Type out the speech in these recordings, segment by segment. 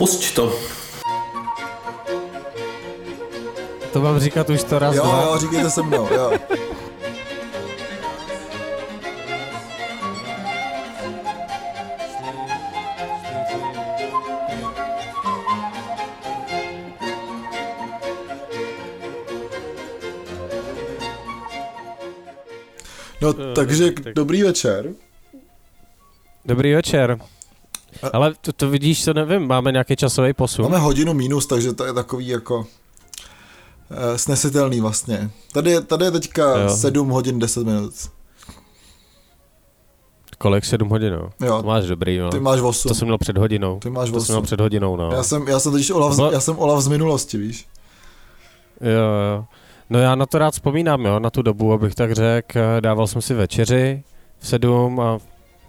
Pusť to. To mám říkat už to raz, Jo, dva. jo, říkejte se mnou, jo. No, takže tak- dobrý večer. Dobrý večer. Ale to, to vidíš, to nevím, máme nějaký časový posun. Máme hodinu minus, takže to je takový jako eh, snesitelný vlastně. Tady, je- tady je teďka Jo. 7 hodin 10 minut. Kolik? 7 hodin, no. Jo, To máš dobrý, no. ty máš 8. To jsem měl před hodinou. Ty máš To jsem měl 8. před hodinou, no. Já jsem, já jsem totiž Olaf, Bo- já jsem Olaf z minulosti, víš? Jo, jo. No já na to rád vzpomínám, jo, na tu dobu, abych tak řekl. Dával jsem si večeři v sedm a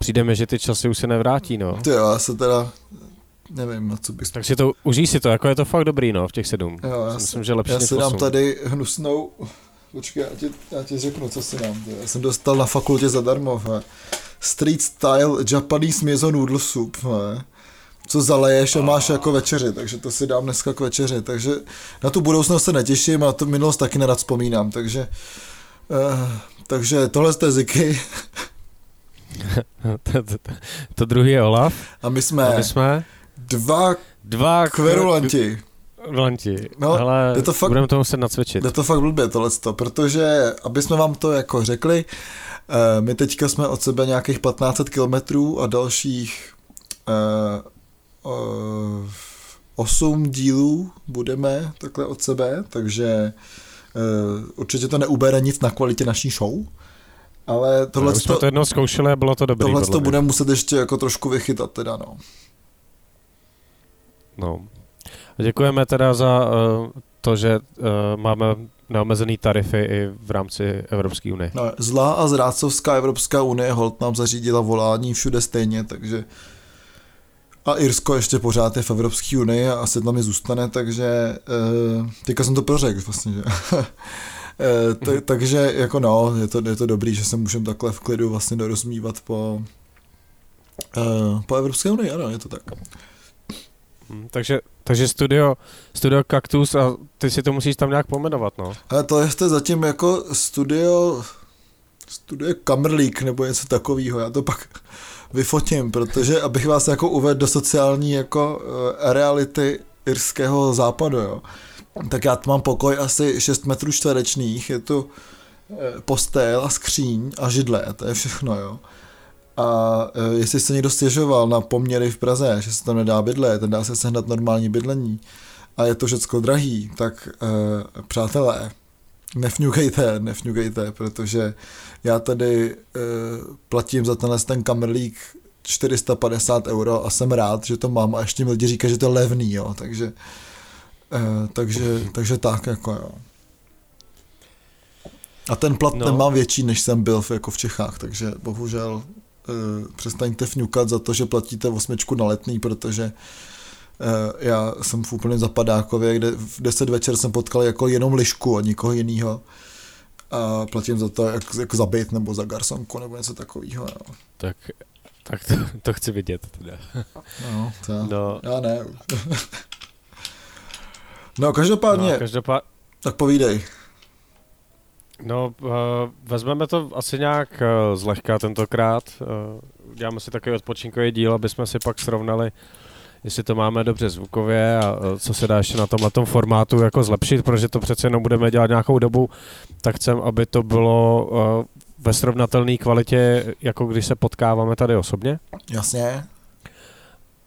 přijde mi, že ty časy už se nevrátí, no. Ty jo, já se teda, nevím, na co bych... Tak si to, užij si to, jako je to fakt dobrý, no, v těch sedm. Jo, já, Myslím, si, že lepší já si dám tady hnusnou... Počkej, já ti, já ti řeknu, co si dám. Já jsem dostal na fakultě zadarmo. He. Street style Japanese miso noodle soup. He. Co zaleješ a máš jako večeři, takže to si dám dneska k večeři. Takže na tu budoucnost se netěším a na tu minulost taky nerad vzpomínám. Takže, uh, takže tohle je Ziky to, to, to, to druhý je Olaf. a my jsme, A my jsme dva dva kverulanti. Kverulanti. No, Ale je to fakt- budeme to muset nacvičit. Jde to fakt blbě tohleto, protože, aby jsme vám to jako řekli, eh, my teďka jsme od sebe nějakých 1500 kilometrů a dalších eh, eh, 8 dílů budeme takhle od sebe, takže eh, určitě to neubere nic na kvalitě naší show, ale tohle Už jsme to jednou zkoušeli a bylo to dobrý. tohle to mě. budeme muset ještě jako trošku vychytat teda no. No. Děkujeme teda za uh, to, že uh, máme neomezený tarify i v rámci Evropské unie. no. Zlá a zrádcovská Evropská unie hold nám zařídila volání všude stejně, takže a Irsko ještě pořád je v Evropské unii a asi tam i zůstane, takže uh, teďka jsem to prořekl vlastně, že? Eh, t- takže jako no, je to, je to dobrý, že se můžeme takhle v klidu vlastně dorozmívat po, uh, po Evropské unii, ano, je to tak. Hm, takže, takže studio, studio Kaktus a ty si to musíš tam nějak pomenovat, no. Ale to je to zatím jako studio, studio Kamrlík nebo něco takového, já to pak vyfotím, protože abych vás jako uvedl do sociální jako uh, reality irského západu, jo. Tak já mám pokoj asi 6 metrů čtverečných, je tu eh, postel a skříň a židle, to je všechno, jo. A eh, jestli se někdo stěžoval na poměry v Praze, že se tam nedá bydlet, nedá se sehnat normální bydlení a je to všecko drahý, tak uh, přátelé, nefňukejte, nefňukejte, protože já tady uh, platím za tenhle ten kamerlík 450 euro a jsem rád, že to mám a ještě mi lidi říkají, že to je levný, jo, takže uh, takže, takže tak, jako jo. A ten plat No. no. ten mám větší, než jsem byl v, jako v Čechách, takže bohužel uh, přestaňte fňukat za to, že platíte osmičku na letný, protože uh, já jsem v úplném zapadákově, kde v 10 večer jsem potkal jako jenom lišku a nikoho jiného a platím za to jak, jako za byt nebo za garsonku nebo něco takového. No. Tak, tak to, to chci vidět teda. No, to No, já ne. No, každopádně, no každopád, tak povídej. no uh, vezmeme to asi nějak uh, zlehka tentokrát. Uh, uděláme si takový odpočinkový díl, aby jsme si pak srovnali jestli to máme dobře zvukově a uh, co se dá ještě na tomhle formátu jako zlepšit, protože to přece jenom budeme dělat nějakou dobu, tak chcem, aby to bylo uh, ve srovnatelné kvalitě, jako když se potkáváme tady osobně. Jasně.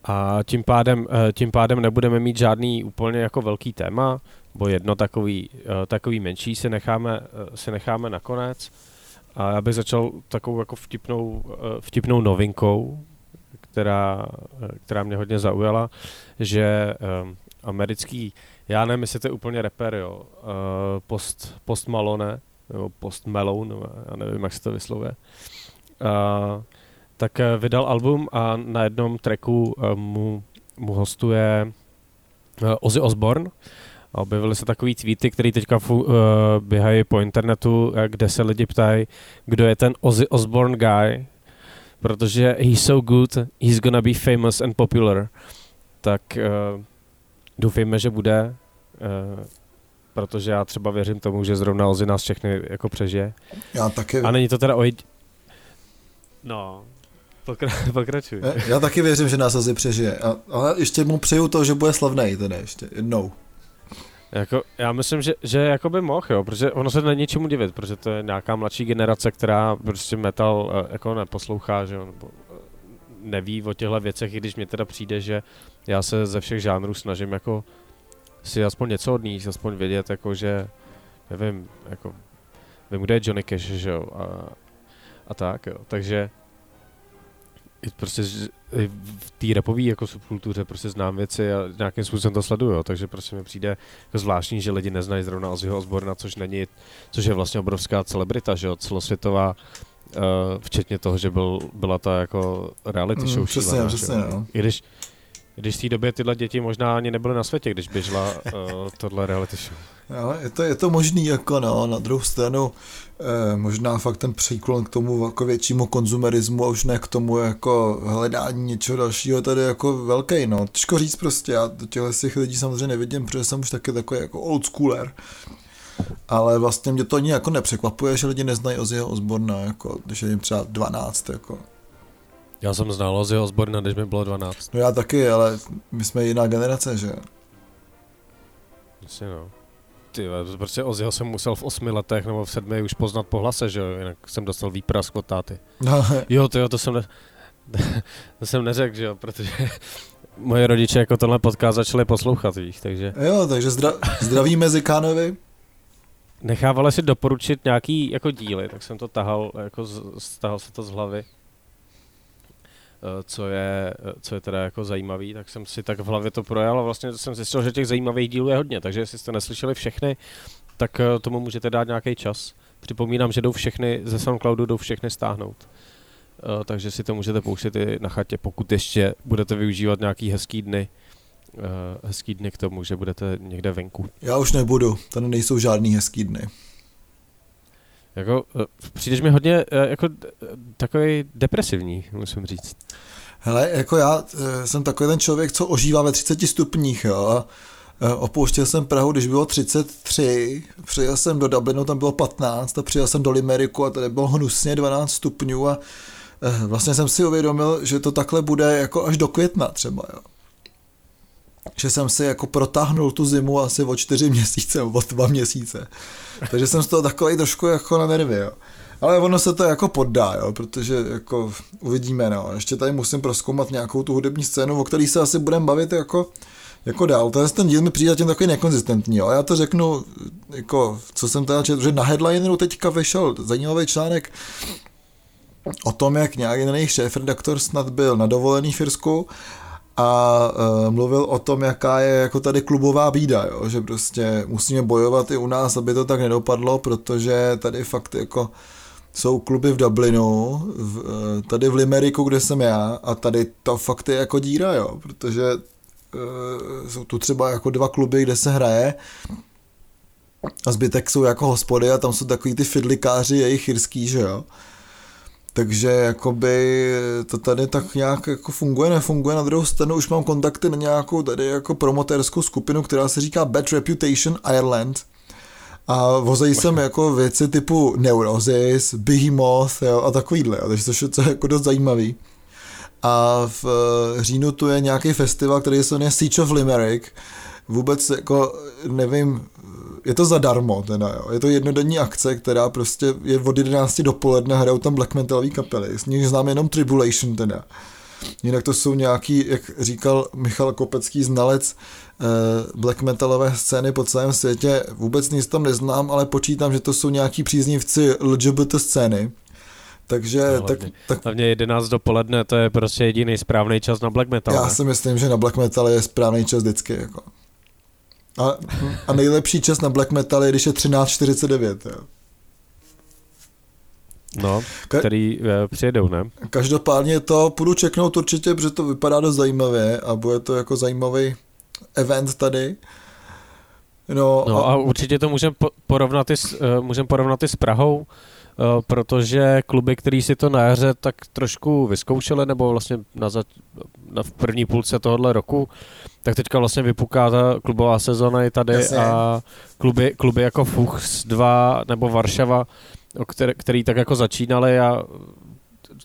A tím pádem, eh, tím pádem nebudeme mít žádný úplně jako velký téma, bo jedno takový, eh, takový menší si necháme, eh, si necháme nakonec. A já bych začal takovou jako vtipnou, vtipnou novinkou, která, která mě hodně zaujala, že eh, americký, já nevím, jestli to je úplně rapper, jo, post, post Malone, nebo post Malone, já nevím, jak se to vyslovuje. Tak eh, vydal album a na jednom tracku eh, mu, mu hostuje eh, Ozzy Osbourne. A objevily se takový tweety, které teďka fu, uh, běhají po internetu, kde se lidi ptají, kdo je ten Ozzy Osbourne guy, protože he's so good, he's gonna be famous and popular. tak uh, doufejme, že bude, uh, protože já třeba věřím tomu, že zrovna Ozzy nás všechny jako přežije. Já taky. A není to teda ojď... No, pokra- pokračuj. Já, já taky věřím, že nás Ozzy přežije. A, ale ještě mu přeju to, že bude slavný teda ještě jednou. Jako, já myslím, že, že jako by mohl, jo, protože ono se není čemu divit, protože to je nějaká mladší generace, která prostě metal uh, jako neposlouchá, že jo, nebo uh, neví o těchto věcech, i když mi teda přijde, že já se ze všech žánrů snažím jako si aspoň něco odníst, aspoň vědět, jako že, nevím, jako, vím, kde je Johnny Cash, že jo, a, a tak, jo, takže prostě v té repové jako subkultuře prostě znám věci a nějakým způsobem to sleduju, takže prostě mi přijde jako zvláštní, že lidi neznají zrovna Ozzyho Osborna, což není, což je vlastně obrovská celebrita, že jo, celosvětová, uh, včetně toho, že byl, byla ta jako reality show mm, přesně, šílená, přesně, no. I když, když v té době tyhle děti možná ani nebyly na světě, když běžela uh, tohle reality show. Jo, je to, je to možný, jako no, na druhou stranu eh, možná fakt ten příklon k tomu jako většímu konzumerismu a už ne k tomu jako hledání něčeho dalšího tady jako velký, no. Těžko říct prostě, já do těchto těch lidí samozřejmě nevidím, protože jsem už taky takový jako old schooler. Ale vlastně mě to ani jako nepřekvapuje, že lidi neznají Ozzyho Osborna, jako, když je jim třeba 12, jako. Já jsem znal Ozzyho Osborna, když mi bylo 12. No já taky, ale my jsme jiná generace, že? Jasně no. Ty, prostě Ozzyho jsem musel v osmi letech nebo v sedmi už poznat po hlase, že jo, jinak jsem dostal výprask od táty. No. Jo, to jo, to jsem, ne, to jsem neřekl, že jo, protože moje rodiče jako tenhle podcast začali poslouchat, víš, takže... Jo, takže zdra, zdraví mezi Kánovi. Nechávali si doporučit nějaký jako díly, tak jsem to tahal, jako z, tahal se to z hlavy. Eh, co je, eh, co je teda jako zajímavý, tak jsem si tak v hlavě to projel a vlastně jsem zjistil, že těch zajímavých dílů je hodně, takže jestli jste neslyšeli všechny, tak eh, tomu můžete dát nějaký čas. Připomínám, že jdou všechny, ze SoundCloudu jdou všechny stáhnout. Takže si to můžete pouštět i na chatě, pokud ještě budete využívat nějaký hezký dny, hezký dny k tomu, že budete někde venku. Já už nebudu, tady nejsou žádný hezký dny. Jako, přijdeš mi hodně jako takový depresivní, musím říct. Hele, jako já eh, jsem takový ten člověk, co ožívá ve 30 stupních, jo. Eh, opouštěl jsem Prahu, když bylo 33, přijel jsem do Dublinu, tam bylo 15 a přijel jsem do Limeriku a tady bylo hnusně 12 stupňů a eh, vlastně jsem si uvědomil, že to takhle bude jako až do května třeba, jo. Že jsem si jako protáhnul tu zimu asi o čtyři měsíce, o dva měsíce. Takže jsem z toho takový trošku jako na nervy, jo. Ale ono se to jako poddá, jo, protože jako uvidíme, no. Ještě tady musím proskoumat nějakou tu hudební scénu, o který se asi budeme bavit jako, jako dál. Ten, ten díl mi přijde zatím takový nekonzistentní, jo. Já to řeknu, jako, co jsem teda četl, že na headlineru teďka vyšel zajímavý článek o tom, jak nějaký jejich šéf-redaktor snad byl na dovolený v Irsku a uh, mluvil o tom, jaká je jako tady klubová bída, jo? že prostě musíme bojovat i u nás, aby to tak nedopadlo, protože tady fakt jako jsou kluby v Dublinu, v, eh, tady v Limeriku, kde jsem já, a tady to fakt je jako díra, jo, protože uh, jsou tu třeba jako dva kluby, kde se hraje a zbytek jsou jako hospody a tam jsou takový ty fidlikáři jejich chyrský, že jo. Takže jakoby to tady tak nějak jako funguje, nefunguje. Na druhou stranu už mám kontakty na nějakou tady jako promotérskou skupinu, která se říká Bad Reputation Ireland a vozejí sem jako věci typu Neurosis, Behemoth jo, a takovýhle, jo, takže to je jako dost zajímavý. A v eh, říjnu tu je nějaký festival, který se jmenuje Siege of Limerick. Vůbec jako nevím, je to zadarmo teda, jo. Je to jednodenní akce, která prostě je od 11 do poledne, hrajou tam black metalový kapely. Z nich znám jenom Tribulation teda. Jinak to jsou nějaký, jak říkal Michal Kopecký, znalec eh, black metalové scény po celém světě. Vůbec nic tam neznám, ale počítám, že to jsou nějaký příznivci LGBT scény. Takže no, tak, tak... Hlavně 11 dopoledne, to je prostě jediný správný čas na black metal. Já ne? si myslím, že na black metal je správný čas vždycky. Jako. A, a nejlepší čas na black metal je, když je 13.49. Jo. No, Ka- který e, přijedou, ne? Každopádně to půjdu čeknout určitě, protože to vypadá dost zajímavě a bude to jako zajímavý event tady. No, no a, a určitě to můžeme porovnat i s, uh, můžem porovnat i s Prahou. protože kluby, který si to na jaře tak trošku vyzkoušeli, nebo vlastně na, za, na v první půlce tohohle roku, tak teďka vlastně vypuká ta klubová sezona i tady Jasně. a kluby, kluby jako Fuchs 2 nebo Varšava, o který, který tak jako začínali a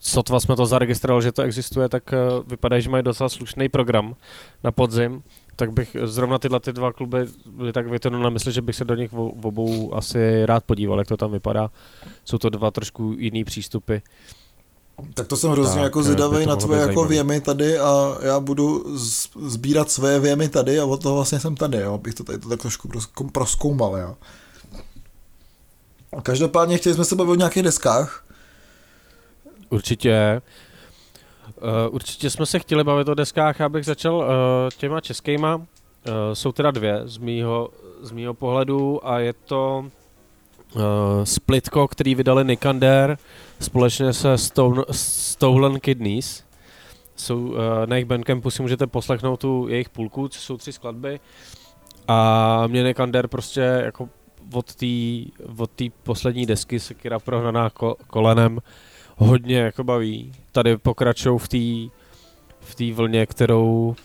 sotva jsme to zaregistrovali, že to existuje, tak uh, vypadá, že mají docela slušný program na podzim, tak bych zrovna tyhle ty dva kluby byly tak vytrhnu na mysli, že bych se do nich v obou asi rád podíval, jak to tam vypadá. Jsou to dva trošku jiný přístupy. Tak to jsem hrozně Tak, jako eh, zvědavý na tvoje jako zajímavý. věmy tady a já budu sbírat své věmy tady a od toho vlastně jsem tady, jo, abych to tady to tak trošku pros- proskoumal, jo. Každopádně chtěli jsme se bavit o nějakých deskách. Určitě. Uh, určitě jsme se chtěli bavit o deskách, abych začal uh, těma českýma. Uh, jsou teda dvě z mýho, z mýho pohledu a je to Splitko, který vydali Nikander společně se Stone, Stolen Kidneys. Jsou, uh, na jejich Bandcampu si můžete poslechnout tu jejich půlku, což jsou tři skladby. A mě Nikander prostě jako od té od tý poslední desky Sekira prohnaná ko, kolenem hodně jako baví. Tady pokračují v té v té vlně, kterou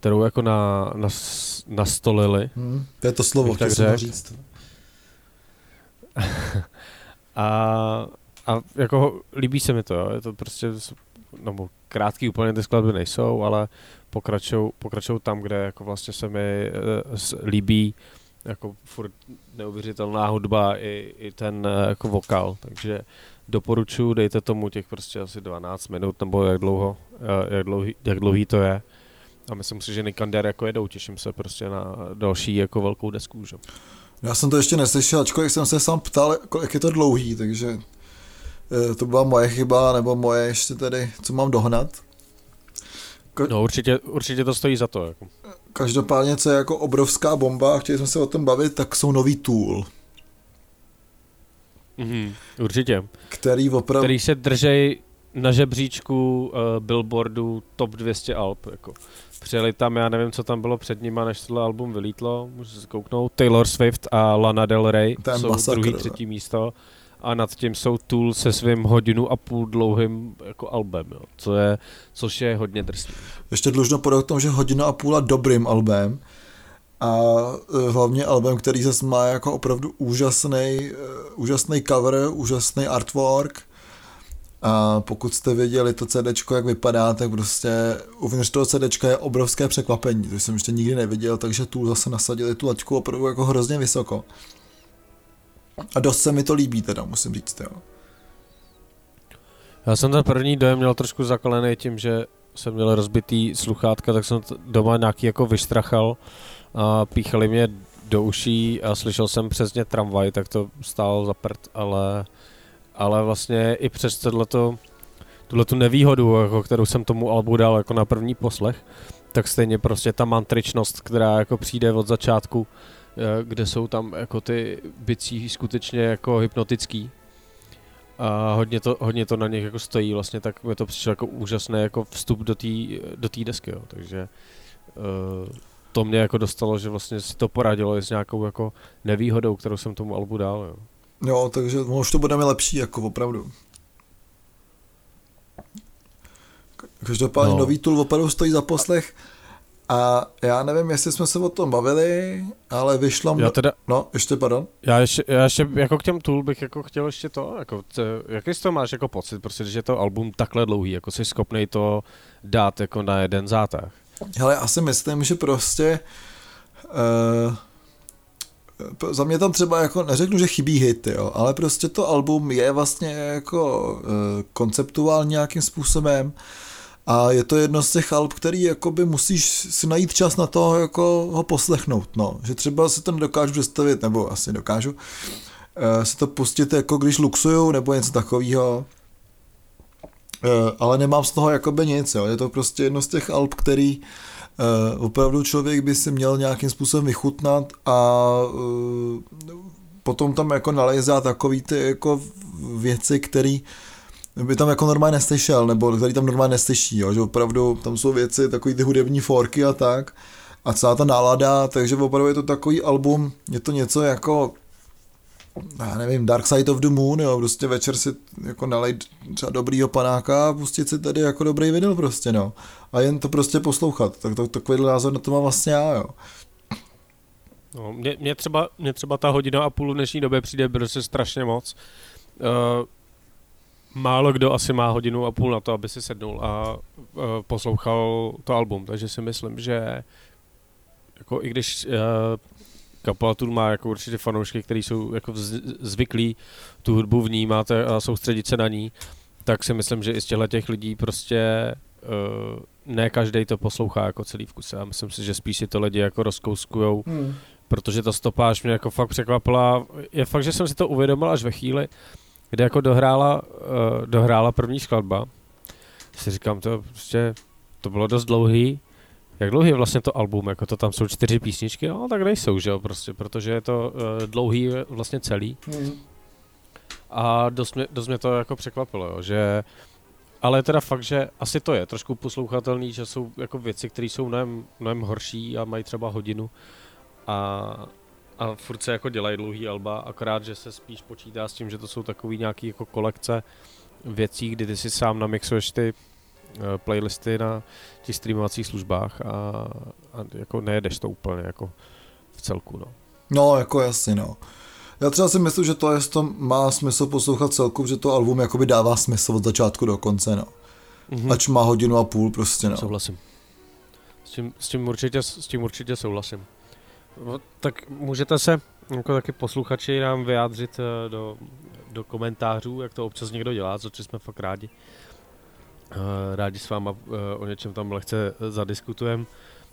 kterou jako na, na, nastolili. Hmm, to je to slovo, chtěl jsem říct. A, a jako líbí se mi to, jo. je to prostě, nebo krátký úplně ty skladby nejsou, ale pokračují pokračují tam, kde jako vlastně se mi s- líbí jako furt neuvěřitelná hudba i, i ten eh, jako vokál, takže doporučuji, dejte tomu těch prostě asi 12 minut, nebo jak dlouho, eh, jak dlouhý, jak dlouhý to je. A myslím si, že Nikander jako jedou, těším se prostě na další jako velkou desku, že? Já jsem to ještě neslyšel, ačkoliv jsem se sám ptal, jak je to dlouhý, takže eh, to byla moje chyba, nebo moje ještě tedy, co mám dohnat. No určitě, určitě to stojí za to. Jako. Každopádně, co je jako obrovská bomba, a chtěli jsme se o tom bavit, tak jsou nový Tool, Mhm, určitě. který opravdu... Který se držej na žebříčku uh, Billboardu top 200 alb. Jako. Přijeli tam, já nevím, co tam bylo před nima, než tohle album vylítlo, můžu se kouknout. Taylor Swift a Lana Del Rey je jsou masakr, druhý, třetí místo. A nad tím jsou Tool se svým hodinu a půl dlouhým jako albem, jo. Co je, což je hodně drsný. Ještě dlužno podotknout, že hodina a půl a dobrým albem a eh, hlavně album, který se má jako opravdu úžasný, úžasný cover, úžasný artwork a pokud jste věděli to CD, jak vypadá, tak prostě uvnitř toho CD je obrovské překvapení, to jsem ještě nikdy neviděl, takže tu zase nasadili tu laťku opravdu jako hrozně vysoko. A dost se mi to líbí teda, musím říct, jo. Já jsem ten první dojem měl trošku zakalený tím, že jsem měl rozbitý sluchátka, tak jsem doma nějaký jako vyštrachal a píchali mě do uší a slyšel jsem přesně tramvaj, tak to stálo za prd, ale, ale vlastně i přes tohleto, tuhletu nevýhodu, jako, kterou jsem tomu albu dal jako na první poslech, tak stejně prostě ta mantričnost, která jako přijde od začátku, eh, kde jsou tam jako ty bicí skutečně jako hypnotický, a hodně to, hodně to na něch jako stojí vlastně, tak mi to přišlo jako úžasné jako vstup do té do té desky, jo. takže uh, to mě jako dostalo, že vlastně si to poradilo s nějakou jako nevýhodou, kterou jsem tomu albu dal, jo. Jo, takže už to budeme lepší, jako opravdu. Každopádně no. No. nový tool opravdu stojí za poslech a já nevím, jestli jsme se o tom bavili, ale vyšlo... Já teda, No, ještě pardon. já ještě, já ještě jako k těm Tool bych jako chtěl ještě to, jako, t, jaký z toho máš jako pocit, prostě, že je to album takhle dlouhý, jako jsi schopnej to dát jako na jeden zátah. Hele, já si myslím, že prostě uh, za mě tam třeba jako, neřeknu, že chybí hity, jo, ale prostě to album je vlastně jako uh, konceptuál nějakým způsobem a je to jedno z těch alb, který jakoby musíš si najít čas na to jako ho poslechnout, no, že třeba si to nedokážu představit, nebo asi dokážu, uh, si to pustit jako když luxuju, nebo něco takového, uh, ale nemám z toho jakoby nic, jo, je to prostě jedno z těch alb, který uh, opravdu člověk by si měl nějakým způsobem vychutnat a uh, potom tam jako nalézá takový ty jako věci, který by tam jako normálně neslyšel, nebo který tam normálně neslyší, jo, že opravdu tam jsou věci, takový ty hudební forky a tak, a celá ta nálada, takže opravdu je to takový album, je to něco jako já nevím, Dark Side of the Moon, jo, prostě večer si jako nalejt třeba dobrýho panáka a pustit si tady jako dobrý vinyl prostě, no. A jen to prostě poslouchat, tak to, takový názor na to mám vlastně já, jo. No, mě, mě, třeba, mě třeba ta hodina a půl v dnešní době přijde prostě strašně moc. Uh, málo kdo asi má hodinu a půl na to, aby si sednul a uh, poslouchal to album, takže si myslím, že jako i když uh, kapela má jako určitě fanoušky, kteří jsou jako zvyklí tu hudbu vnímat a soustředit se na ní, tak si myslím, že i z těchto těch lidí prostě uh, ne každý to poslouchá jako celý v kuse. A myslím si, že spíš si to lidi jako rozkouskujou, hmm. protože ta stopáž mě jako fakt překvapila. Je fakt, že jsem si to uvědomil až ve chvíli, kdy jako dohrála, uh, dohrála první skladba. Si říkám, to prostě, to bylo dost dlouhý, jak dlouhý je vlastně to album? Jako to tam jsou čtyři písničky? No, tak nejsou, že jo, prostě, protože je to uh, dlouhý vlastně celý. Mm. A dost mě, dost mě to jako překvapilo, jo, že ale teda fakt, že asi to je trošku poslouchatelný, že jsou jako věci, které jsou mnohem, mnohem horší a mají třeba hodinu a, a furt se jako dělají dlouhý alba, akorát, že se spíš počítá s tím, že to jsou takový nějaký jako kolekce věcí, kdy ty si sám namixuješ ty playlisty na těch streamovacích službách a, a jako nejedeš to úplně jako v celku, no. No, jako jasně, no. Já třeba si myslím, že to, je, to má smysl poslouchat celku, že to album jakoby dává smysl od začátku do konce, no. Mm-hmm. Ač má hodinu a půl prostě, no. Souhlasím. S tím, s tím, určitě, s tím určitě souhlasím. No, tak můžete se jako taky posluchači nám vyjádřit eh, do, do komentářů, jak to občas někdo dělá, což jsme fakt rádi. Eh, rádi s váma eh, o něčem tam lehce zadiskutujeme,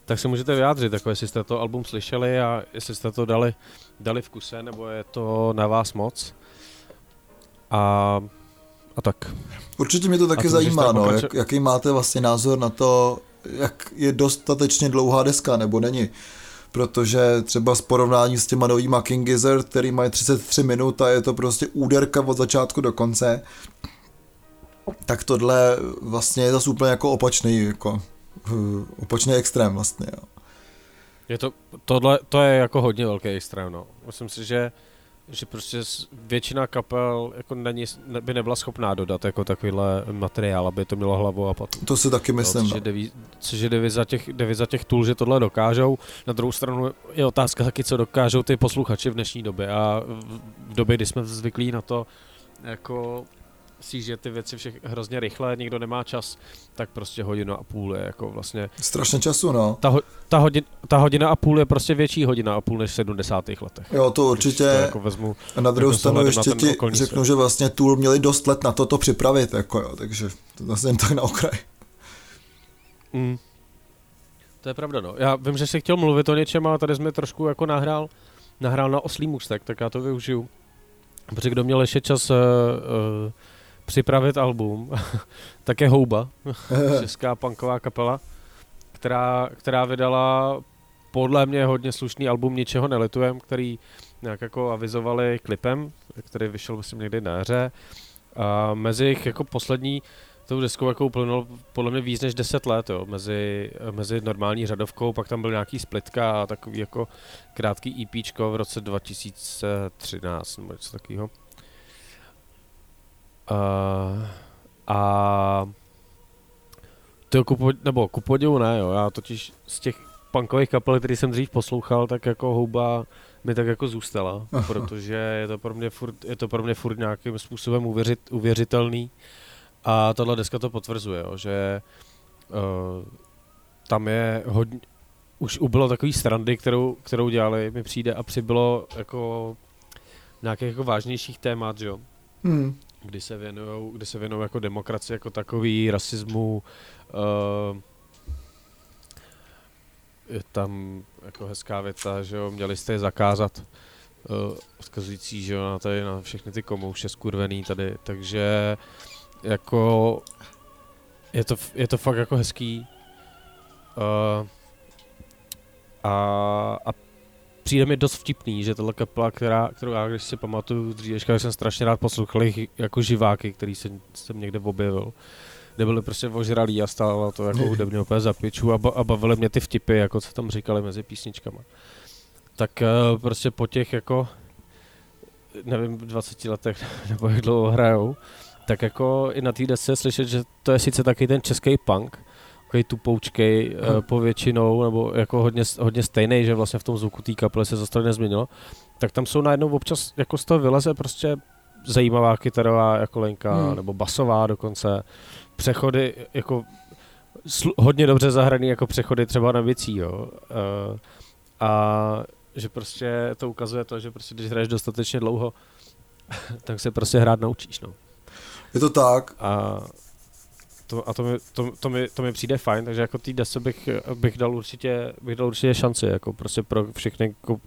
tak se můžete vyjádřit, jako jestli jste to album slyšeli a jestli jste to dali, dali v kuse, nebo je to na vás moc. A, a tak. Určitě mě to taky to zajímá, no, jak, jaký máte vlastně názor na to, jak je dostatečně dlouhá deska, nebo není. Protože třeba s porovnání s těma novýma King Gizzard, který mají 33 minut a je to prostě úderka od začátku do konce, tak tohle vlastně je zase úplně jako opačný, jako uh, opačný extrém vlastně, jo. Je to, tohle, to je jako hodně velký extrém, no. Myslím si, že že prostě většina kapel jako není, by nebyla schopná dodat jako takovýhle materiál, aby to mělo hlavu a patu. To si taky myslím. No, což, je deví, což je deviza těch, deviza těch tool, že tohle dokážou. Na druhou stranu je otázka taky, co dokážou ty posluchači v dnešní době a v, v době, kdy jsme zvyklí na to jako že ty věci všech hrozně rychle, nikdo nemá čas, tak prostě hodina a půl je jako vlastně... Strašně času, no. Ta, ho, ta, hodin, ta hodina a půl je prostě větší hodina a půl než v 70. letech. Jo, to určitě. To jako vezmu, a na druhou stranu ještě ti řeknu, svět. že vlastně Tool měli dost let na to to připravit, jako jo, takže to zase jen tak na okraj. Mm. To je pravda, no. Já vím, že jsi chtěl mluvit o něčem, ale tady jsme trošku jako nahrál, nahrál na oslý můstek, tak já to využiju. Protože kdo měl ještě čas uh, uh, připravit album, tak je Houba, česká punková kapela, která, která vydala podle mě hodně slušný album Ničeho nelitujem, který nějak jako avizovali klipem, který vyšel myslím někdy na hře. A mezi jich jako poslední tou deskou jako uplynulo podle mě víc než 10 let, jo, mezi, mezi normální řadovkou, pak tam byl nějaký splitka a takový jako krátký EPčko v roce 2013 nebo něco takového. Uh, a to ku, nebo ku podivu ne, jo. Já totiž z těch punkových kapel, který jsem dřív poslouchal, tak jako houba mi tak jako zůstala, Aha. protože je to pro mě furt, je to pro mě furt nějakým způsobem uvěřit, uvěřitelný a tohle deska to potvrzuje, jo, že uh, tam je hodně, už ubylo takový strandy, kterou, kterou dělali, mi přijde a přibylo jako nějakých jako vážnějších témat, jo. Hmm kdy se věnují, kdy se věnují jako demokracie jako takový, rasismu, uh, je tam jako hezká věta, že jo, měli jste je zakázat, uh, odkazující, že jo, na, tady, na všechny ty komouše skurvený tady, takže jako je to, je to fakt jako hezký. Uh, a, a přijde mi dost vtipný, že tohle kapela, která, kterou já, když si pamatuju dříve, jsem strašně rád poslouchal jako živáky, který jsem, jsem někde objevil, kde byli prostě ožralí a stálo to jako hudebně úplně za piču a, a bavily mě ty vtipy, jako co tam říkali mezi písničkama. Tak uh, prostě po těch jako nevím, v 20 letech, nebo jak dlouho hrajou, tak jako i na té desce slyšet, že to je sice taky ten český punk, takový tupoučkej hmm. uh, povětšinou, nebo jako hodně, hodně stejný, že vlastně v tom zvuku té kapely se zase nezměnilo, tak tam jsou najednou občas, jako z toho vyleze prostě zajímavá kytarová jako lenka, hmm. nebo basová dokonce, přechody jako sl- hodně dobře zahraný jako přechody třeba na věcí, jo. Uh, a že prostě to ukazuje to, že prostě když hraješ dostatečně dlouho, tak se prostě hrát naučíš, no. Je to tak. A to, a to mi, to, to, mi, to mi přijde fajn, takže jako té desce bych, bych dal určitě, bych dal určitě šanci, jako prostě pro všechny, jako,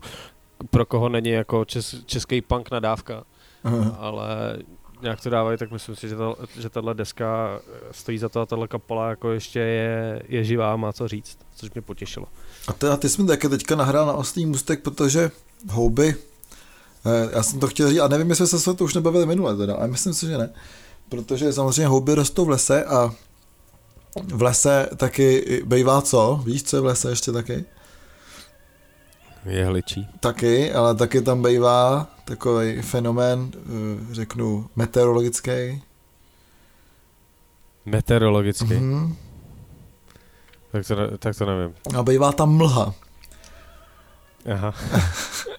pro koho není jako čes, český punk nadávka, Aha. ale nějak to dávají, tak myslím si, že, to, že tahle deska stojí za to a tahle kapela jako ještě je, je živá a má co říct, což mě potěšilo. A, ty, a ty jsi mi taky teďka nahrál na oslý můstek, protože houby, eh, já jsem to chtěl říct, a nevím, jestli se se to už nebavili minule teda, ale myslím si, že ne, protože samozřejmě houby rostou v lese a v lese taky bývá co? Víš, co je v lese ještě taky? Jehličí. Taky, ale taky tam bývá takový fenomén, eh, řeknu, meteorologický. Meteorologický? Mm-hmm. Tak to, tak to nevím. A bývá tam mlha. Aha.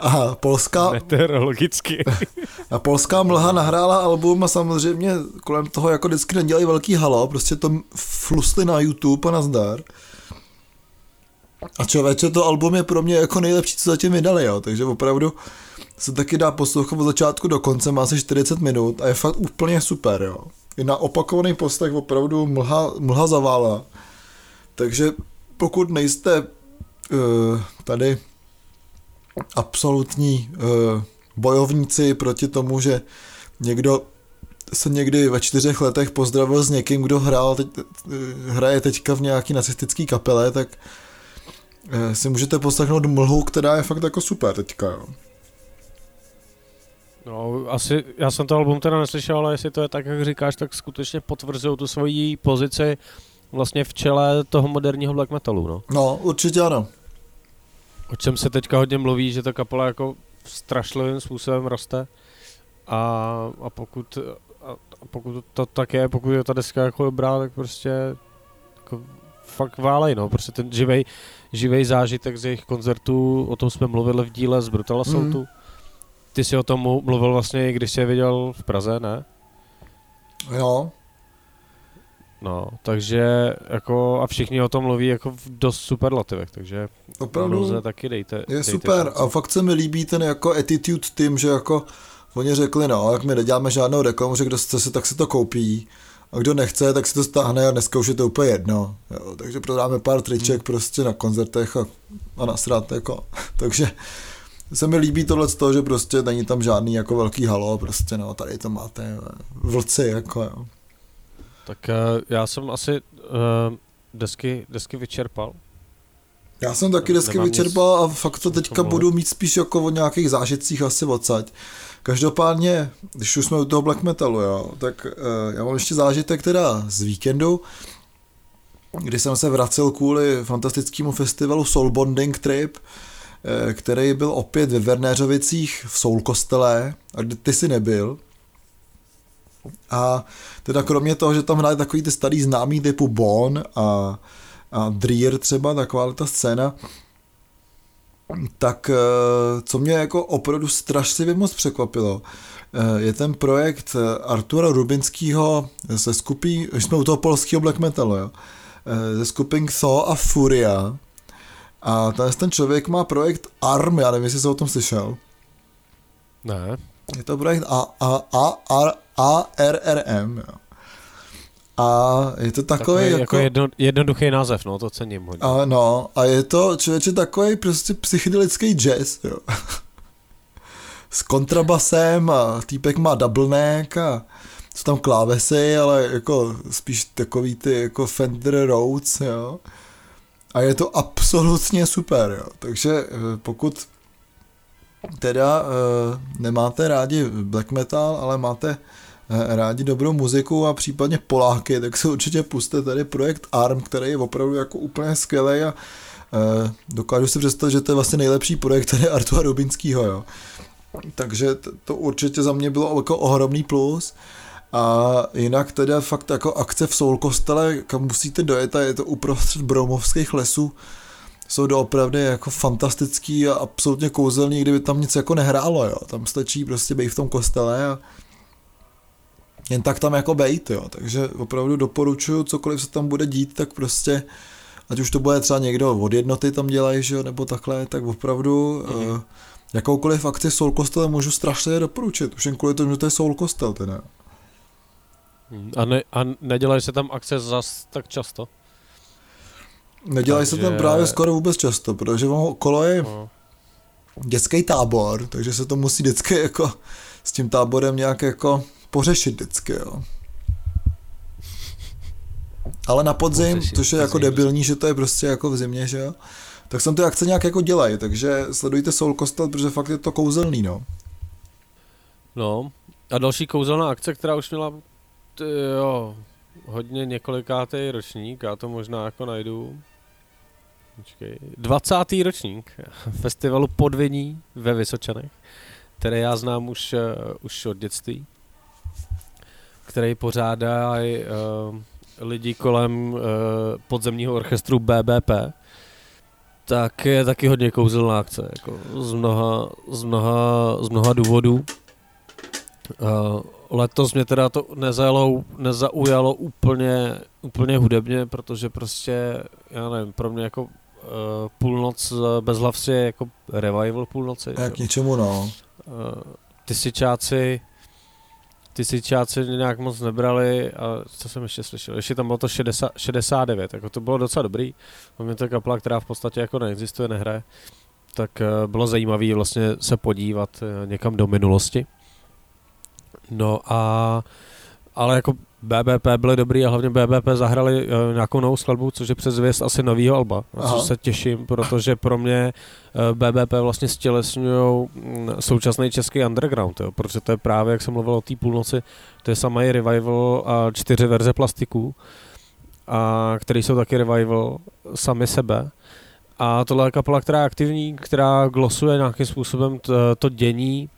A polská... Meteorologicky. a polská mlha nahrála album a samozřejmě kolem toho jako vždycky nedělají velký halo, prostě to flusli na YouTube a nazdar. A člověče, to album je pro mě jako nejlepší, co zatím vydali, jo, takže opravdu se taky dá poslouchat od začátku do konce, má asi 40 minut a je fakt úplně super, jo. I na opakovaných postech opravdu mlha, mlha zavála. Takže pokud nejste uh, tady absolutní uh, bojovníci proti tomu, že někdo se někdy ve čtyřech letech pozdravil s někým, kdo hrál, teď, uh, hraje teďka v nějaký nacistický kapele, tak uh, si můžete poslechnout mlhu, která je fakt jako super teďka, jo. No, asi, já jsem to album teda neslyšel, ale jestli to je tak, jak říkáš, tak skutečně potvrzují tu svoji pozici vlastně v čele toho moderního black metalu, no. No, určitě ano. O čem se teďka hodně mluví, že ta kapela jako strašlivým způsobem roste a, a pokud a, a pokud to tak je, pokud je ta deska jako dobrá, tak prostě jako fakt válej, no, prostě ten živej, živej zážitek z jejich koncertů, o tom jsme mluvili v díle z Brutal Assaultu. Mm. Ty jsi o tom mluvil vlastně, když jsi je viděl v Praze, ne? Jo, No, takže jako a všichni o tom mluví jako v dost superlativech, takže opravdu taky dejte. Je dejte super šanci. a fakt se mi líbí ten jako attitude tím, že jako oni řekli, no, jak my neděláme žádnou reklamu, že kdo chce si, tak si to koupí a kdo nechce, tak si to stáhne a dneska už je to úplně jedno. Jo, takže prodáme pár triček hmm. prostě na koncertech a, a nasrat, jako. takže se mi líbí tohle z toho, že prostě není tam žádný jako velký halo, prostě no, tady to máte vlci, jako jo. Tak uh, já jsem asi uh, desky, desky vyčerpal. Já jsem taky desky Nemám vyčerpal nic, a fakt to teďka budu mít spíš jako o nějakých zážitcích asi odsaď. Každopádně, když už jsme u toho black metalu, jo, tak uh, já mám ještě zážitek teda z víkendu, kdy jsem se vracel kvůli fantastickému festivalu Soul Bonding Trip, který byl opět ve Vernéřovicích v Soul kostele, a kde ty jsi nebyl, a teda kromě toho, že tam hraje takový ty starý známý typu Bon a, a Dreer třeba, taková ta scéna, tak eh, co mě jako opravdu strašlivě moc překvapilo, eh, je ten projekt eh, Artura Rubinského ze skupí, jsme u toho polského black metalu, jo, ze skupin Thaw a Furia. A ten člověk má projekt ARM, já nevím, jestli jsi o tom slyšel. Ne. Je to projekt A, A, A, A, ARRM. Jo. A je to takový, takový jako, jako jedno, jednoduchý název, no, to cením hodně. A no, a je to člověče takový prostě psychedelický jazz, jo. S kontrabasem a týpek má double neck a jsou tam klávesy, ale jako spíš takový ty jako Fender Rhodes, jo. A je to absolutně super, jo. Takže eh, pokud teda uh, nemáte rádi black metal, ale máte uh, rádi dobrou muziku a případně Poláky, tak se určitě puste tady projekt ARM, který je opravdu jako úplně skvělý a uh, dokážu si představit, že to je vlastně nejlepší projekt tady Artura Rubinského, jo. takže to určitě za mě bylo jako ohromný plus. A jinak teda fakt jako akce v Soul kostele, kam musíte dojet a je to uprostřed bromovských lesů, jsou doopravdy jako fantastický a absolutně kouzelný, kdyby tam nic jako nehrálo, jo. Tam stačí prostě být v tom kostele a jen tak tam jako bejt, jo. Takže opravdu doporučuju, cokoliv se tam bude dít, tak prostě ať už to bude třeba někdo od jednoty tam dělají, že jo, nebo takhle, tak opravdu mm-hmm. uh, jakoukoliv akci Soul Kostel můžu strašně doporučit, už jen kvůli tomu, že to je Soul Kostel, teda. A, ne, a nedělají se tam akce zas tak často? Nedělají takže... se tam právě skoro vůbec často, protože kolo je no. dětský tábor, takže se to musí vždycky jako s tím táborem nějak jako pořešit vždycky, jo. Ale na podzim, pořešit, což je jako debilní, že to je prostě jako v zimě, že jo, tak jsem ty akce nějak jako dělají, takže sledujte Soul Kostel, protože fakt je to kouzelný, no. No, a další kouzelná akce, která už měla, jo, hodně několikátý ročník, já to možná jako najdu. Počkej. 20. ročník festivalu Podviní ve Vysočanech, který já znám už, uh, už od dětství, který pořádá uh, lidi kolem uh, podzemního orchestru BBP, tak je taky hodně kouzelná akce, jako z mnoha, z mnoha, z mnoha důvodů. Uh, letos mě teda to nezajalo, nezaujalo úplně, úplně hudebně, protože prostě, já nevím, pro mě jako uh, půlnoc bez hlavci je jako revival půlnoci. Jak k něčemu, no. Uh, ty si čáci ty si čáci nějak moc nebrali a co jsem ještě slyšel, ještě tam bylo to 60, 69, jako to bylo docela dobrý, mě to kapela, která v podstatě jako neexistuje, nehraje, tak uh, bylo zajímavé vlastně se podívat uh, někam do minulosti. No a ale jako BBP byly dobrý a hlavně BBP zahrali uh, nějakou novou skladbu, což je předzvěst asi novýho alba, na což se těším, protože pro mě uh, eh, BBP vlastně stělesňují mm, současný český underground, jo, protože to je právě, jak jsem mluvil o té půlnoci, to je samý revival a čtyři verze plastiků, a který jsou taky revival sami sebe. A tohle je kapela, která je aktivní, která glosuje nějakým způsobem to, to dění,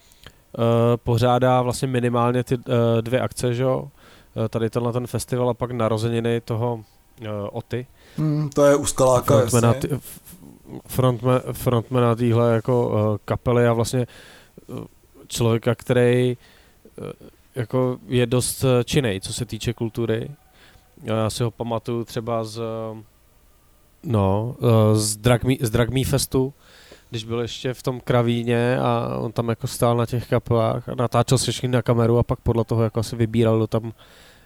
pořádá vlastně minimálně ty uh, dvě akce, že jo, Eh, tady tenhle ten festival a pak narozeniny toho uh, Oty. Mm, to je úskaláka, frontmana, ty, frontman, frontmana týhle jako uh, kapely a vlastně uh, člověka, který uh, jako je dost činej, co se týče kultury. Já si ho pamatuju třeba z no, z Drag Me, z Drag Me Festu, když byl ještě v tom kravíně a on tam jako stál na těch kapelách a natáčel se všechny na kameru a pak podle toho jako asi vybíral, kdo tam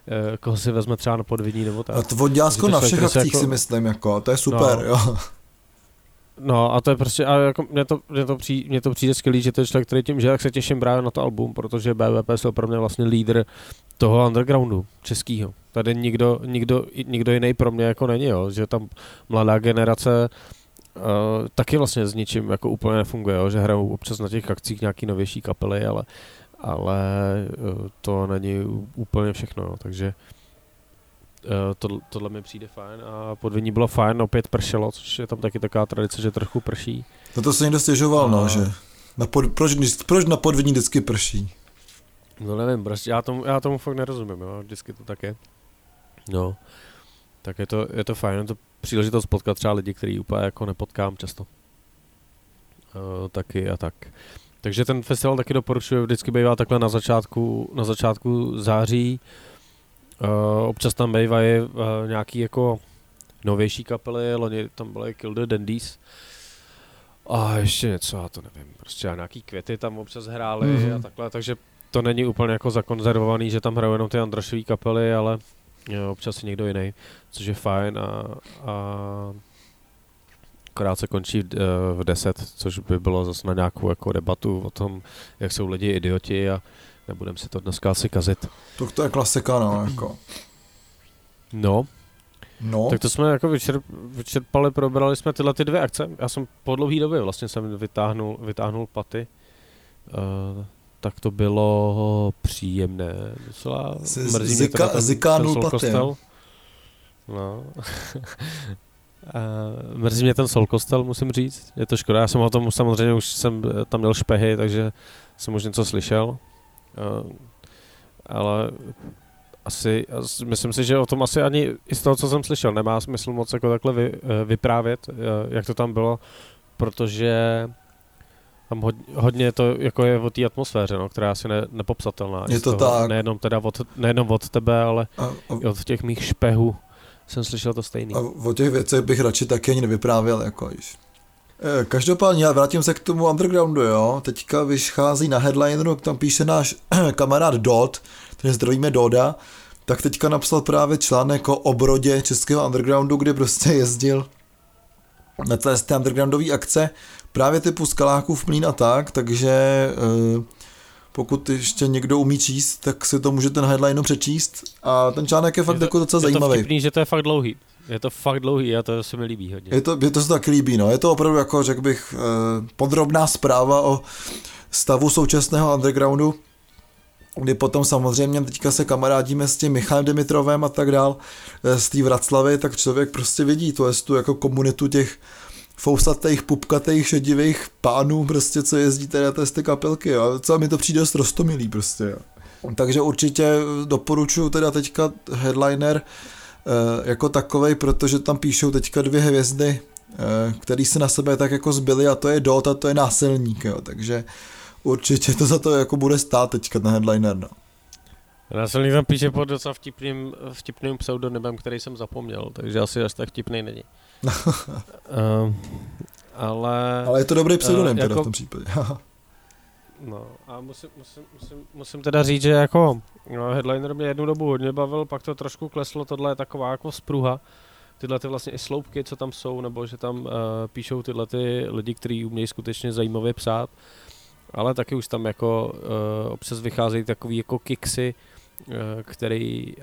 eh, koho si vezme třeba na podvidní nebo tak. A to dělá na všech akcích jako, si myslím, jako, to je super, no, jo. No a to je prostě, a jako mně to, mně to, přijde, mně to přijde skvělý, že to je člověk, který tím, že jak se těším právě na to album, protože BVP jsou pro mě vlastně lídr toho undergroundu českýho. Tady nikdo, nikdo, nikdo jiný pro mě jako není, jo, že tam mladá generace Uh, taky vlastně s ničím jako úplně nefunguje, jo? že hrajou občas na těch akcích nějaký novější kapely, ale, ale uh, to není úplně všechno, jo? takže uh, to, tohle mi přijde fajn a podviní bylo fajn, opět pršelo, což je tam taky taková tradice, že trochu prší. No to se někdo stěžoval, no, že na pod, proč, proč na podviní vždycky prší? No nevím, prostě já tomu, já tomu fakt nerozumím, jo? vždycky to tak je. No, tak je to, je to fajn, je to příležitost potkat třeba lidi, který úplně jako nepotkám často. Uh, taky a tak. Takže ten festival taky doporučuji, vždycky bývá takhle na začátku, na začátku září. Uh, občas tam bývají uh, nějaký jako novější kapely, loni tam byly Kill the Dandies. A ještě něco, já to nevím, prostě nějaký květy tam občas hrály mm-hmm. a takhle, takže to není úplně jako zakonzervovaný, že tam hrajou jenom ty Andrašové kapely, ale občas i někdo jiný, což je fajn a, a akorát se končí v, eh, v 10, což by bylo zase na nějakou jako debatu o tom, jak jsou lidi idioti a nebudem si to dneska asi kazit. To, to je klasika, no, jako. No. No. Tak to jsme jako vyčerp, vyčerpali, probrali jsme tyhle ty dvě akce. Já jsem po dlouhé době vlastně jsem vytáhnul, vytáhnul paty. Uh, tak to bylo příjemné. Docela mrzí zika, ten, zikánul ten kostel. No. Uh, mrzí mě ten Sol Kostel, musím říct. Je to škoda, já jsem o tom samozřejmě už jsem tam měl špehy, takže jsem už něco slyšel. Uh, ale asi, myslím si, že o tom asi ani i z toho, co jsem slyšel, nemá smysl moc jako takhle vy, vyprávět, jak to tam bylo, protože tam hodně, hodně to jako je o té atmosféře, no, která je asi ne, nepopsatelná. Je to toho, tak. Nejenom, teda od, nejenom od tebe, ale a, a, i od těch mých špehů jsem slyšel to stejný. A o těch věcech bych radši taky ani nevyprávěl, jako již. E, každopádně, já vrátím se k tomu undergroundu, jo. Teďka vychází na headlineru, tam píše náš kamarád Dot, který zdravíme Doda, tak teďka napsal právě článek o obrodě českého undergroundu, kde prostě jezdil na té undergroundové akce právě typu skaláků v mlín a tak, takže eh, pokud ještě někdo umí číst, tak si to může ten headline přečíst a ten článek je fakt je to, jako docela je zajímavý. Je to vtipný, že to je fakt dlouhý. Je to fakt dlouhý a to se mi líbí hodně. Je to, je to se taky líbí, no. Je to opravdu jako, řekl bych, eh, podrobná zpráva o stavu současného undergroundu, kdy potom samozřejmě teďka se kamarádíme s tím Michalem Dimitrovem a tak dál, eh, z té Vraclavy, tak člověk prostě vidí to je tu jako komunitu těch fousatých, pupkatých, šedivých pánů, prostě, co jezdí tady na té kapelky, jo. Co mi to přijde dost rostomilý, prostě, jo. Takže určitě doporučuji teda teďka headliner eh, jako takovej, protože tam píšou teďka dvě hvězdy, eh, který se na sebe tak jako zbyly a to je Dot a to je násilník, jo. Takže určitě to za to jako bude stát teďka na headliner, no. Násilník tam píše pod docela vtipným, vtipným pseudonymem, který jsem zapomněl, takže asi až tak vtipný není uh, ale... Ale je to dobrý pseudonym uh, jako, teda v tom případě. no a musím, musím, musím, musím teda říct, že jako no, headliner mě jednu dobu hodně bavil, pak to trošku kleslo, tohle je taková jako spruha. Tyhle ty vlastně i sloupky, co tam jsou, nebo že tam uh, píšou tyhle ty lidi, kteří umějí skutečně zajímavě psát. Ale taky už tam jako uh, občas vycházejí takový jako kiksy, uh, který uh,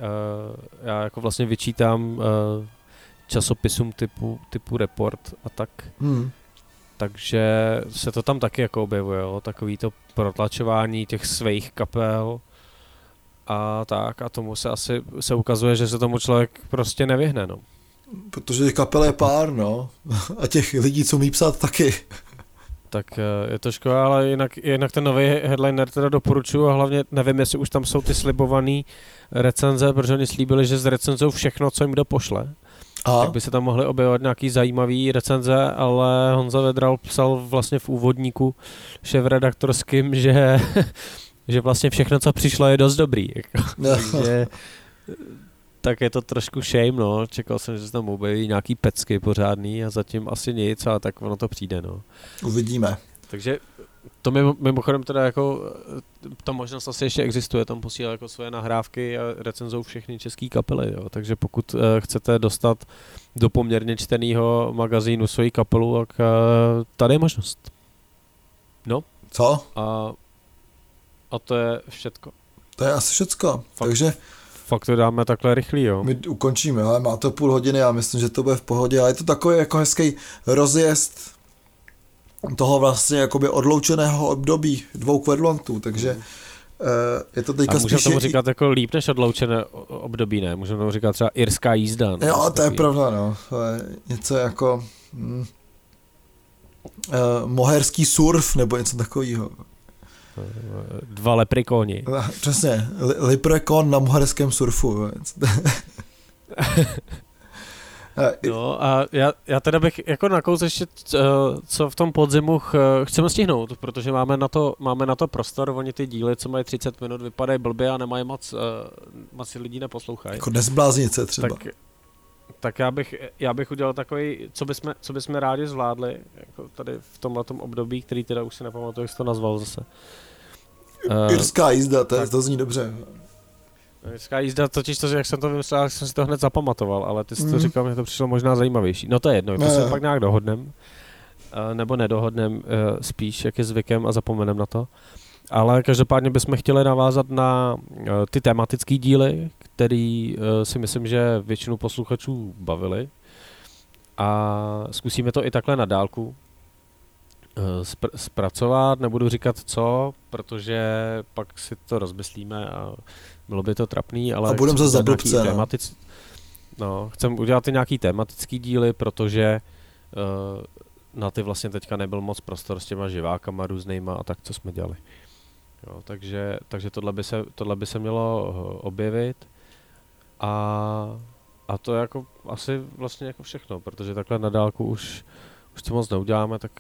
já jako vlastně vyčítám uh, časopisům typu, typu Report a tak. Hmm. Takže se to tam taky jako objevuje, jo? takový to protlačování těch svých kapel a tak a tomu se asi se ukazuje, že se tomu člověk prostě nevyhne, no. Protože těch kapel je pár, no. A těch lidí, co umí psát, taky. Tak eh, je to škoda, ale jinak, jinak ten nový headliner teda doporučuju a hlavně nevím, jestli už tam jsou ty slibované recenze, protože oni slíbili, že zrecenzou všechno, co jim kdo pošle. A? Tak by se tam mohly objevovat nějaký zajímavý recenze, ale Honza Vedral psal vlastně v úvodníku šéf-redaktorským, že, že vlastně všechno, co přišlo, je dost dobrý. Jako. Takže, tak je to trošku shame, no. Čekal jsem, že se tam objeví nějaký pecky pořádný a zatím asi nic, ale tak ono to přijde, no. Uvidíme. Takže to mimo, mimochodem teda jako, ta možnost asi ještě existuje, tam posílá jako svoje nahrávky a recenzou všechny české kapely, jo. takže pokud uh, chcete dostat do poměrně čteného magazínu svoji kapelu, tak uh, tady je možnost. No. Co? A, a to je všetko. To je asi všecko, fakt, takže... Fakt to dáme takhle rychlý, jo. My ukončíme, ale má to půl hodiny, já myslím, že to bude v pohodě, ale je to takový jako hezký rozjezd toho vlastně jakoby odloučeného období dvou kvedlontů, takže mm. je to teďka A můžeme tomu říkat jako líp než odloučené období, ne? Můžeme tomu říkat třeba irská jízda. Ne? Jo, to je pravda, no. To je něco jako hm, uh, moherský surf nebo něco takového. Dva leprikoni. Přesně, leprekon na moherském surfu. No a já, já teda bych jako nakouz ještě, eh, co v tom podzimu chceme stihnout, protože máme na to, máme na to prostor, oni ty díly, co mají 30 minut, vypadají blbě a nemají moc, eh, moc lidí neposlouchají. Jako nezbláznice třeba. Tak, tak já bych, já bych udělal takový, co bychom, co bychom rádi zvládli, jako tady v tomhle období, který teda už si nepamatuju, jak jsi to nazval zase. Irská jízda, to, je, to zní dobře. Lidská jízda, totiž to, jak jsem to vymyslel, jsem si to hned zapamatoval, ale ty jsi mm. to říkal, mě to přišlo možná zajímavější. No to je jedno, to ne. se pak nějak dohodnem, eh, nebo nedohodnem eh, spíš, jak je zvykem a zapomenem na to. Ale každopádně bychom chtěli navázat na eh, ty tematické díly, který si myslím, že většinu posluchačů bavili. A zkusíme to i takhle na dálku spr- zpracovat, nebudu říkat co, protože pak si to rozmyslíme a bylo by to trapný, ale... A budeme zase za blbce, no. No, chcem udělat i nějaký tematický díly, protože uh, na ty vlastně teďka nebyl moc prostor s těma živákama různýma a tak, co jsme dělali. Jo, takže takže tohle, by se, tohle by se mělo uh, objevit a, a to je jako asi vlastně jako všechno, protože takhle na dálku už, už to moc neuděláme, tak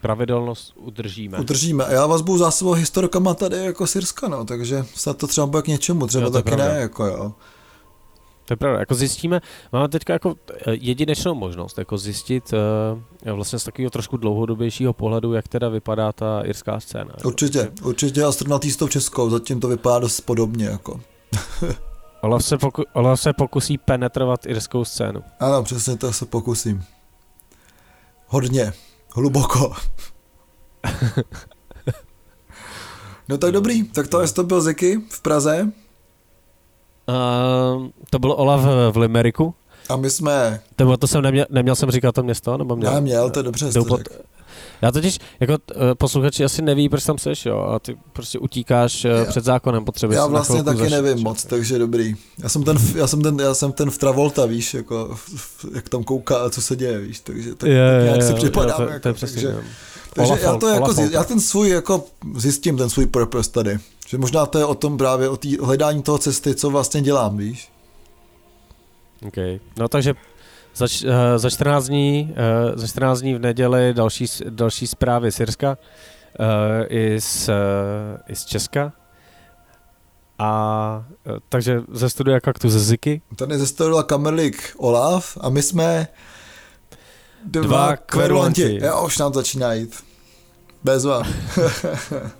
pravidelnost udržíme. Udržíme. A já vás budu zásobovat historkama tady jako Sirska, no, takže snad to třeba bude k něčemu, třeba jo, taky pravda. ne, jako jo. To je pravda, jako zjistíme, máme teďka jako eh, jedinečnou možnost, jako zjistit uh, vlastně z takového trošku dlouhodobějšího pohledu, jak teda vypadá ta irská scéna. Určitě, jako, určitě a srovnat s tou českou, zatím to vypadá dost podobně, jako. Olaf se, poku, Olaf se pokusí penetrovat irskou scénu. Ano, přesně to se pokusím. Hodně, hluboko. no tak dobrý, tak to je to byl Ziky v Praze. Uh, to byl Olaf v Limeriku. A my jsme... To, to jsem neměl, neměl jsem říkat to město? Nebo měl, měl, to je dobře, pod, já totiž, jako uh, posluchači asi neví, proč tam seš, jo, a ty prostě utíkáš uh, před zákonem potřeby. Já vlastně taky zaš... nevím moc, takže dobrý. Já jsem ten, já jsem ten, já jsem ten v Travolta, víš, jako, jak tam kouká, co se děje, víš, takže tak, je, tak nějak je, si připadám, to, jako, to je přesně, takže, takže Olaf, já to jako, zjist, já ten svůj, jako zjistím ten svůj purpose tady, že možná to je o tom právě, o tý hledání toho cesty, co vlastně dělám, víš. OK, no takže za, uh, za 14 dní, uh, za 14 dní v neděli další, další zprávy z Irska uh, i, z, uh, i z Česka. A uh, takže ze studia Kaktus ze Ziky. Tady ze studia Kamerlik Olaf a my jsme dva, dva kverulanti. Já už nám začíná jít. Bezva.